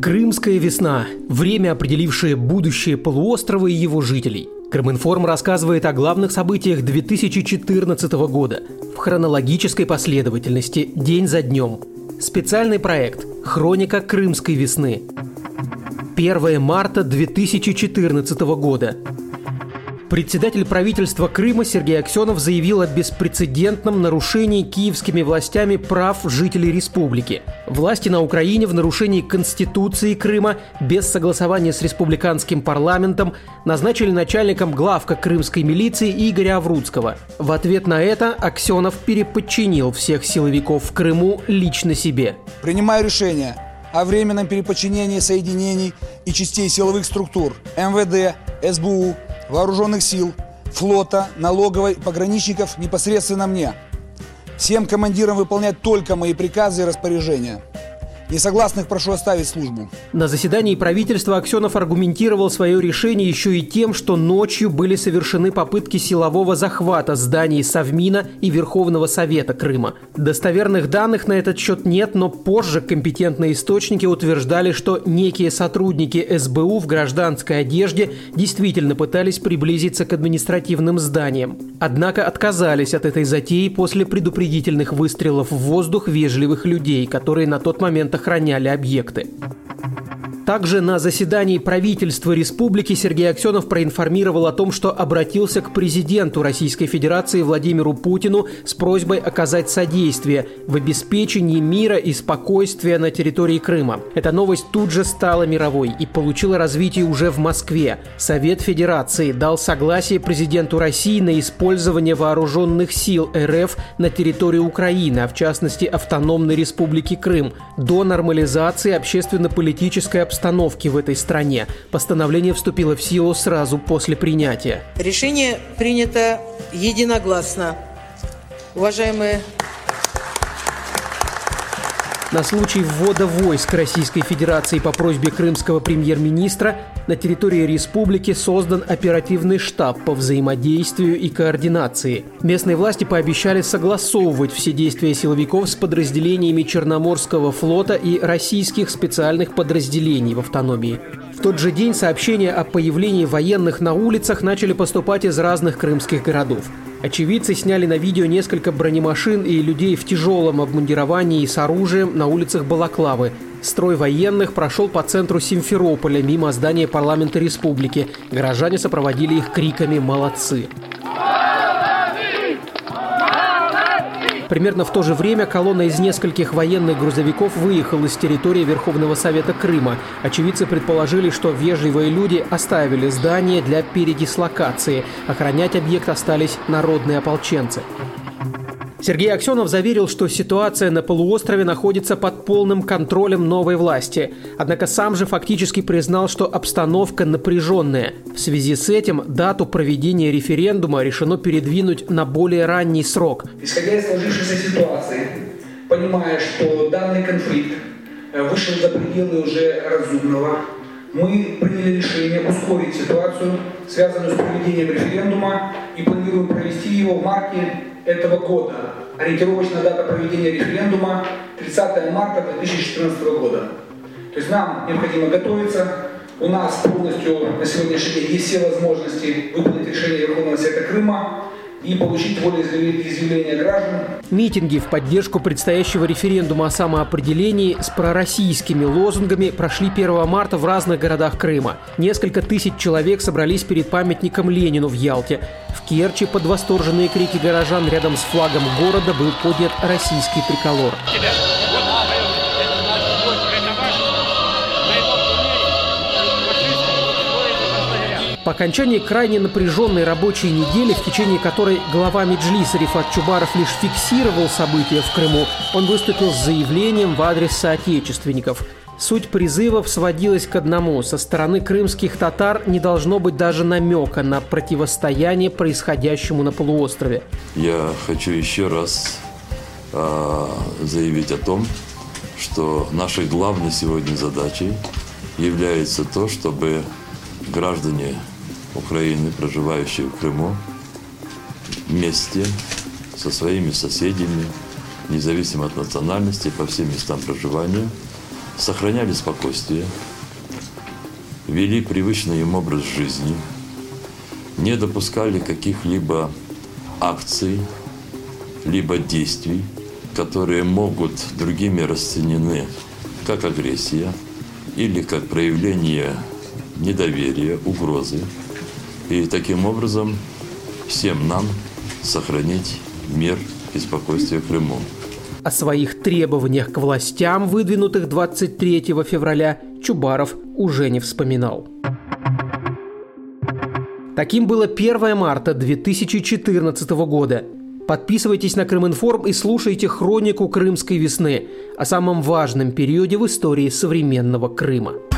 Крымская весна – время, определившее будущее полуострова и его жителей. Крыминформ рассказывает о главных событиях 2014 года в хронологической последовательности, день за днем. Специальный проект «Хроника Крымской весны». 1 марта 2014 года. Председатель правительства Крыма Сергей Аксенов заявил о беспрецедентном нарушении киевскими властями прав жителей республики. Власти на Украине в нарушении Конституции Крыма без согласования с республиканским парламентом назначили начальником главка крымской милиции Игоря Аврудского. В ответ на это Аксенов переподчинил всех силовиков в Крыму лично себе. Принимаю решение о временном переподчинении соединений и частей силовых структур МВД, СБУ, вооруженных сил, флота, налоговой, пограничников непосредственно мне. Всем командирам выполнять только мои приказы и распоряжения. Несогласных прошу оставить службу. На заседании правительства Аксенов аргументировал свое решение еще и тем, что ночью были совершены попытки силового захвата зданий Совмина и Верховного Совета Крыма. Достоверных данных на этот счет нет, но позже компетентные источники утверждали, что некие сотрудники СБУ в гражданской одежде действительно пытались приблизиться к административным зданиям. Однако отказались от этой затеи после предупредительных выстрелов в воздух вежливых людей, которые на тот момент охраняли объекты. Также на заседании правительства республики Сергей Аксенов проинформировал о том, что обратился к президенту Российской Федерации Владимиру Путину с просьбой оказать содействие в обеспечении мира и спокойствия на территории Крыма. Эта новость тут же стала мировой и получила развитие уже в Москве. Совет Федерации дал согласие президенту России на использование вооруженных сил РФ на территории Украины, а в частности Автономной Республики Крым, до нормализации общественно-политической обстановки обстановки в этой стране. Постановление вступило в силу сразу после принятия. Решение принято единогласно. Уважаемые на случай ввода войск Российской Федерации по просьбе крымского премьер-министра на территории республики создан оперативный штаб по взаимодействию и координации. Местные власти пообещали согласовывать все действия силовиков с подразделениями Черноморского флота и российских специальных подразделений в автономии. В тот же день сообщения о появлении военных на улицах начали поступать из разных крымских городов. Очевидцы сняли на видео несколько бронемашин и людей в тяжелом обмундировании и с оружием на улицах Балаклавы. Строй военных прошел по центру Симферополя мимо здания парламента республики. Горожане сопроводили их криками «Молодцы!». Примерно в то же время колонна из нескольких военных грузовиков выехала с территории Верховного Совета Крыма. Очевидцы предположили, что вежливые люди оставили здание для передислокации. Охранять объект остались народные ополченцы. Сергей Аксенов заверил, что ситуация на полуострове находится под полным контролем новой власти. Однако сам же фактически признал, что обстановка напряженная. В связи с этим дату проведения референдума решено передвинуть на более ранний срок. Исходя из сложившейся ситуации, понимая, что данный конфликт э, вышел за пределы уже разумного, мы приняли решение ускорить ситуацию, связанную с проведением референдума, и планируем провести его в марте этого года. Ориентировочная дата проведения референдума 30 марта 2014 года. То есть нам необходимо готовиться. У нас полностью на сегодняшний день есть все возможности выполнить решение Верховного Совета Крыма и получить волеизъявление граждан. Митинги в поддержку предстоящего референдума о самоопределении с пророссийскими лозунгами прошли 1 марта в разных городах Крыма. Несколько тысяч человек собрались перед памятником Ленину в Ялте. В Керчи под восторженные крики горожан рядом с флагом города был поднят российский триколор. По окончании крайне напряженной рабочей недели, в течение которой глава Меджлиса Рифат Чубаров лишь фиксировал события в Крыму, он выступил с заявлением в адрес соотечественников. Суть призывов сводилась к одному. Со стороны крымских татар не должно быть даже намека на противостояние происходящему на полуострове. Я хочу еще раз э, заявить о том, что нашей главной сегодня задачей является то, чтобы граждане Украины, проживающие в Крыму, вместе со своими соседями, независимо от национальности, по всем местам проживания, сохраняли спокойствие, вели привычный им образ жизни, не допускали каких-либо акций, либо действий, которые могут другими расценены как агрессия или как проявление недоверия, угрозы. И таким образом всем нам сохранить мир и спокойствие Крыму. О своих требованиях к властям, выдвинутых 23 февраля, Чубаров уже не вспоминал. Таким было 1 марта 2014 года. Подписывайтесь на Крыминформ и слушайте хронику Крымской весны о самом важном периоде в истории современного Крыма.